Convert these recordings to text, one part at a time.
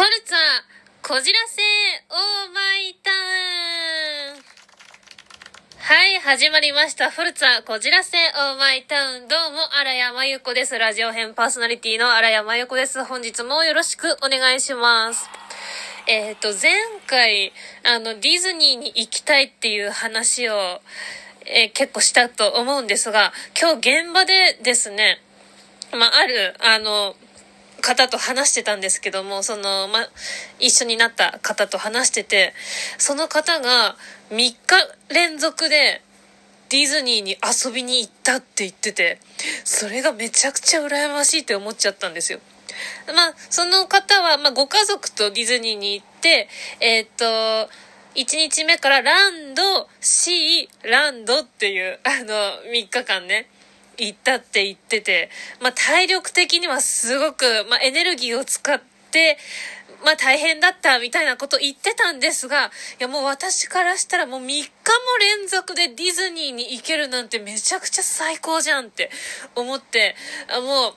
フォルツァ、こじらせ、オーマイタウン。はい、始まりました。フォルツァ、こじらせ、オーマイタウン。どうも、荒山由子です。ラジオ編パーソナリティの荒山由子です。本日もよろしくお願いします。えっ、ー、と、前回、あの、ディズニーに行きたいっていう話を、えー、結構したと思うんですが、今日現場でですね、まあ、ある、あの、方と話してたんですけども、その、ま、一緒になった方と話してて、その方が3日連続でディズニーに遊びに行ったって言ってて、それがめちゃくちゃ羨ましいって思っちゃったんですよ。まあ、その方は、まあ、ご家族とディズニーに行って、えー、っと、1日目からランド、シー、ランドっていう、あの、3日間ね、行ったって言ってて、まあ、体力的にはすごく、まあ、エネルギーを使って、まあ大変だったみたいなこと言ってたんですが、いやもう私からしたらもう3日も連続でディズニーに行けるなんてめちゃくちゃ最高じゃんって思って、もう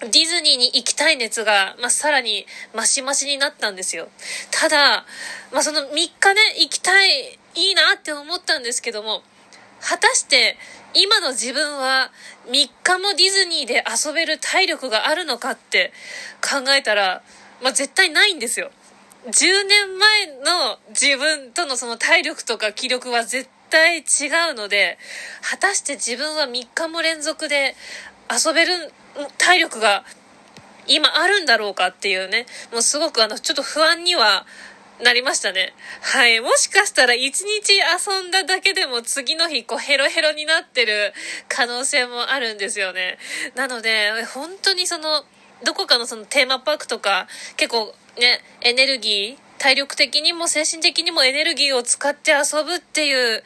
ディズニーに行きたい熱が、まあ、さらにマシマシになったんですよ。ただ、まあ、その3日ね、行きたい、いいなって思ったんですけども、果たして今の自分は3日もディズニーで遊べる体力があるのかって考えたら、まあ、絶対ないんですよ。10年前の自分とのその体力とか気力は絶対違うので、果たして自分は3日も連続で遊べる体力が今あるんだろうかっていうね、もうすごくあの、ちょっと不安にはなりましたね。はい。もしかしたら一日遊んだだけでも次の日こうヘロヘロになってる可能性もあるんですよね。なので、本当にその、どこかのそのテーマパークとか結構ね、エネルギー、体力的にも精神的にもエネルギーを使って遊ぶっていう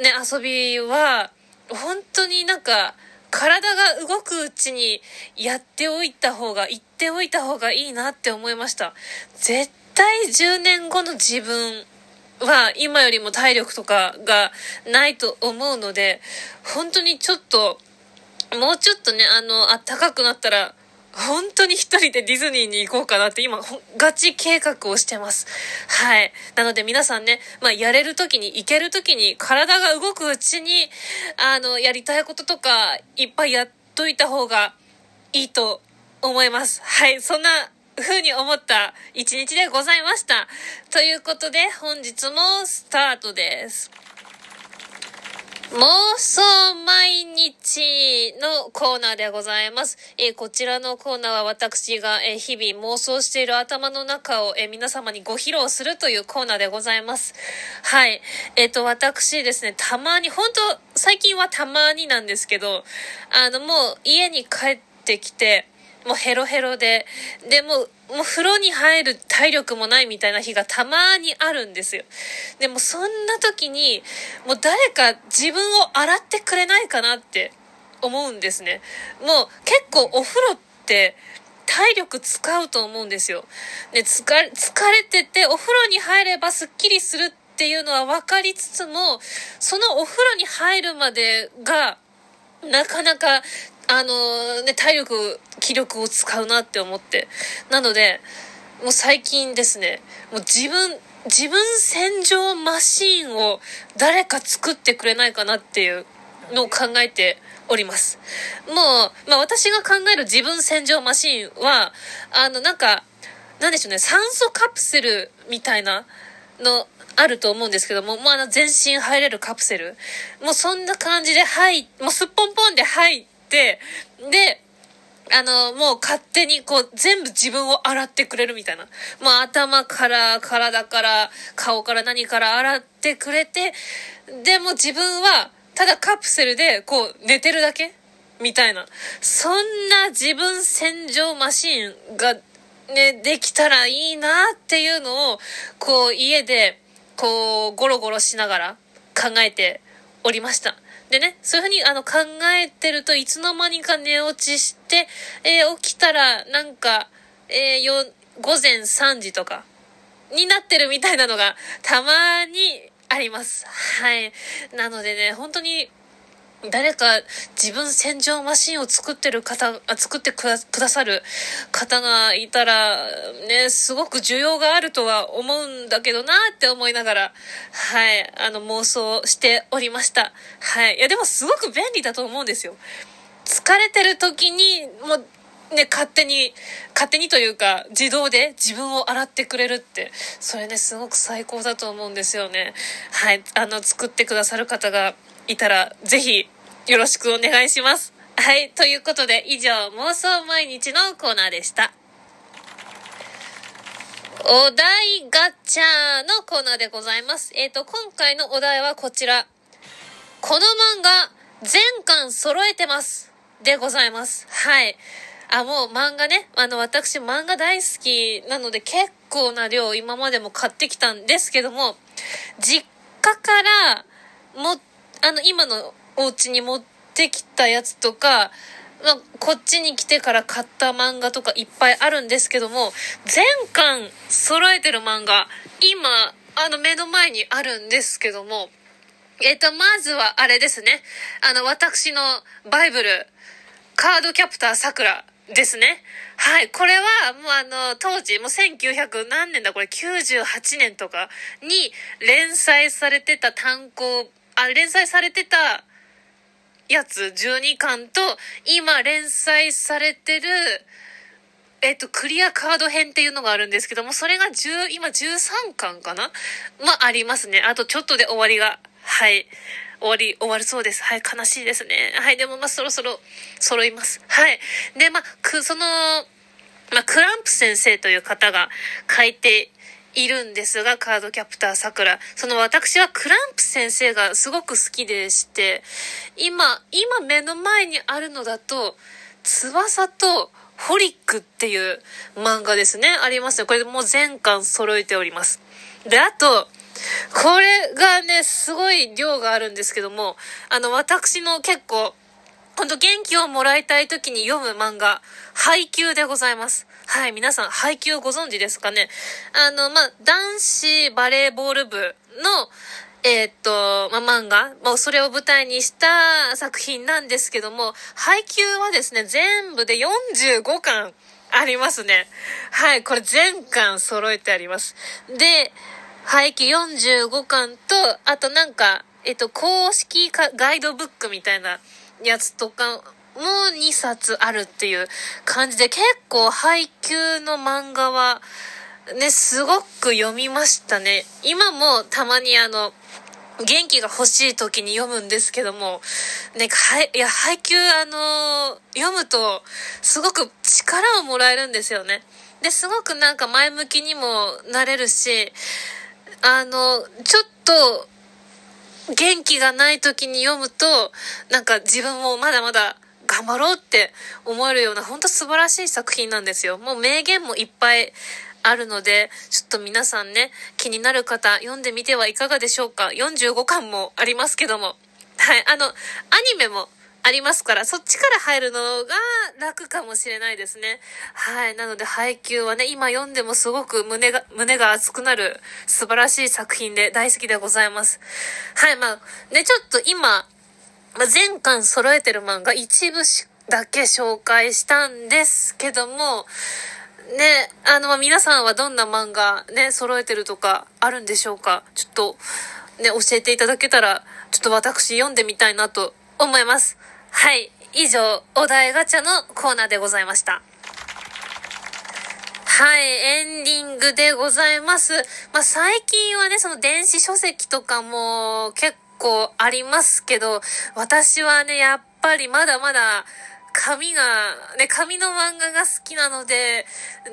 ね、遊びは、本当になんか、体が動くうちにやっておいた方が、言っておいた方がいいなって思いました。絶対10年後の自分は今よりも体力とかがないと思うので、本当にちょっと、もうちょっとね、あの、暖かくなったら、本当に一人でディズニーに行こうかなって今、ガチ計画をしてます。はい。なので皆さんね、まあ、やれる時に、行ける時に、体が動くうちに、あの、やりたいこととか、いっぱいやっといた方がいいと思います。はい。そんなふうに思った一日でございました。ということで、本日もスタートです。妄想毎日のコーナーでございます。えー、こちらのコーナーは私が、えー、日々妄想している頭の中を、えー、皆様にご披露するというコーナーでございます。はい。えっ、と、私ですね、たまに、本当最近はたまになんですけど、あの、もう家に帰ってきて、もうヘロヘロで、で、も、もう風呂に入る体力もないみたいな日がたまにあるんですよ。でもそんな時に、もう誰か自分を洗ってくれないかなって思うんですね。もう結構お風呂って体力使うと思うんですよ。で、疲れ、疲れててお風呂に入ればスッキリするっていうのは分かりつつも、そのお風呂に入るまでが、なかなかあのね、体力、気力を使うなって思って。なので、もう最近ですね、もう自分、自分洗浄マシーンを誰か作ってくれないかなっていうのを考えております。もう、まあ私が考える自分洗浄マシーンは、あのなんか、なんでしょうね、酸素カプセルみたいなのあると思うんですけども、もうあの全身入れるカプセル。もうそんな感じで入、もうすっぽんぽんで入って、で、あの、もう勝手にこう全部自分を洗ってくれるみたいな。もう頭から体から顔から何から洗ってくれて、でも自分はただカプセルでこう寝てるだけ？みたいな。そんな自分洗浄マシンがね、できたらいいなっていうのを、こう家でこうゴロゴロしながら考えておりました。でね、そういうふうにあの考えてるといつの間にか寝落ちして、えー、起きたらなんか、えー、よ、午前3時とかになってるみたいなのがたまにあります。はい。なのでね、本当に誰か自分洗浄マシンを作ってる方、あ作ってくださる方がいたら、ね、すごく需要があるとは思うんだけどなって思いながら、はい、あの妄想しておりました。はい。いや、でもすごく便利だと思うんですよ。疲れてる時に、もう、ね、勝手に、勝手にというか、自動で自分を洗ってくれるって、それね、すごく最高だと思うんですよね。はい。あの、作ってくださる方がいたら、ぜひ、よろしくお願いします。はい。ということで、以上、妄想毎日のコーナーでした。お題ガチャのコーナーでございます。えっ、ー、と、今回のお題はこちら。この漫画、全巻揃えてます。でございます。はい。あ、もう漫画ね。あの、私漫画大好きなので結構な量今までも買ってきたんですけども、実家からも、あの、今のお家に持ってきたやつとか、こっちに来てから買った漫画とかいっぱいあるんですけども、全巻揃えてる漫画、今、あの目の前にあるんですけども、えっ、と、まずはあれですね。あの、私のバイブル、カードキャプターさくらですね。はい。これは、もうあの、当時、もう1900何年だこれ、98年とかに連載されてた単行、あ、連載されてたやつ12巻と、今連載されてる、えっと、クリアカード編っていうのがあるんですけども、それが10、今13巻かな？まあ、ありますね。あとちょっとで終わりが、はい。終わり、終わるそうです。はい、悲しいですね。はい、でもまあ、そろそろ揃います。はい。で、まあ、く、その、まあ、クランプ先生という方が書いているんですが、カードキャプターさくら。その私はクランプ先生がすごく好きでして、今、今目の前にあるのだと、翼とホリックっていう漫画ですね。ありますよ。これもう全巻揃えております。で、あと、これがね、すごい量があるんですけども、あの、私の結構、ほんと元気をもらいたい時に読む漫画、配給でございます。はい、皆さん、配給ご存知ですかね？あの、まあ、男子バレーボール部の、えー、っと、まあ、漫画、もうそれを舞台にした作品なんですけども、配給はですね、全部で45巻ありますね。はい、これ全巻揃えてあります。で、配給45巻と、あとなんか、えっと、公式ガイドブックみたいなやつとかも2冊あるっていう感じで、結構配給の漫画は、ね、すごく読みましたね。今もたまにあの、元気が欲しい時に読むんですけども、ね、はい、いや、配給あの、読むと、すごく力をもらえるんですよね。で、すごくなんか前向きにもなれるし、あの、ちょっと、元気がない時に読むと、なんか自分もまだまだ頑張ろうって思えるような、ほんと素晴らしい作品なんですよ。もう名言もいっぱいあるので、ちょっと皆さんね、気になる方、読んでみてはいかがでしょうか。45巻もありますけども。はい、あの、アニメもありますから、そっちから入るのが楽かもしれないですね。はい。なので、配給はね、今読んでもすごく胸が、胸が熱くなる素晴らしい作品で大好きでございます。はい。まあ、ね、ちょっと今、まあ、全巻揃えてる漫画一部だけ紹介したんですけども、ね、あの、皆さんはどんな漫画ね、揃えてるとかあるんでしょうか？ちょっと、ね、教えていただけたら、ちょっと私読んでみたいなと思います。はい。以上、お題ガチャのコーナーでございました。はい、エンディングでございます。まあ、最近はね、その電子書籍とかも結構ありますけど、私はね、やっぱりまだまだ、紙が、ね、紙の漫画が好きなので、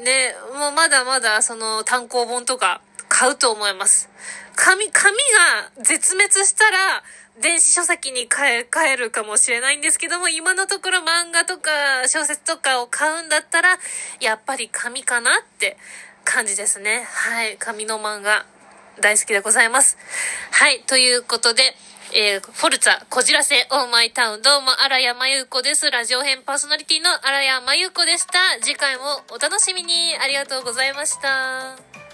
ね、もうまだまだその単行本とか買うと思います。紙、紙が絶滅したら、電子書籍に変え、変えるかもしれないんですけども、今のところ漫画とか小説とかを買うんだったら、やっぱり紙かなって感じですね。はい。紙の漫画大好きでございます。はい。ということで、えー、フォルツァ、こじらせ、オーマイタウン、どうも、荒谷真由子です。ラジオ編パーソナリティの荒谷真由子でした。次回もお楽しみに。ありがとうございました。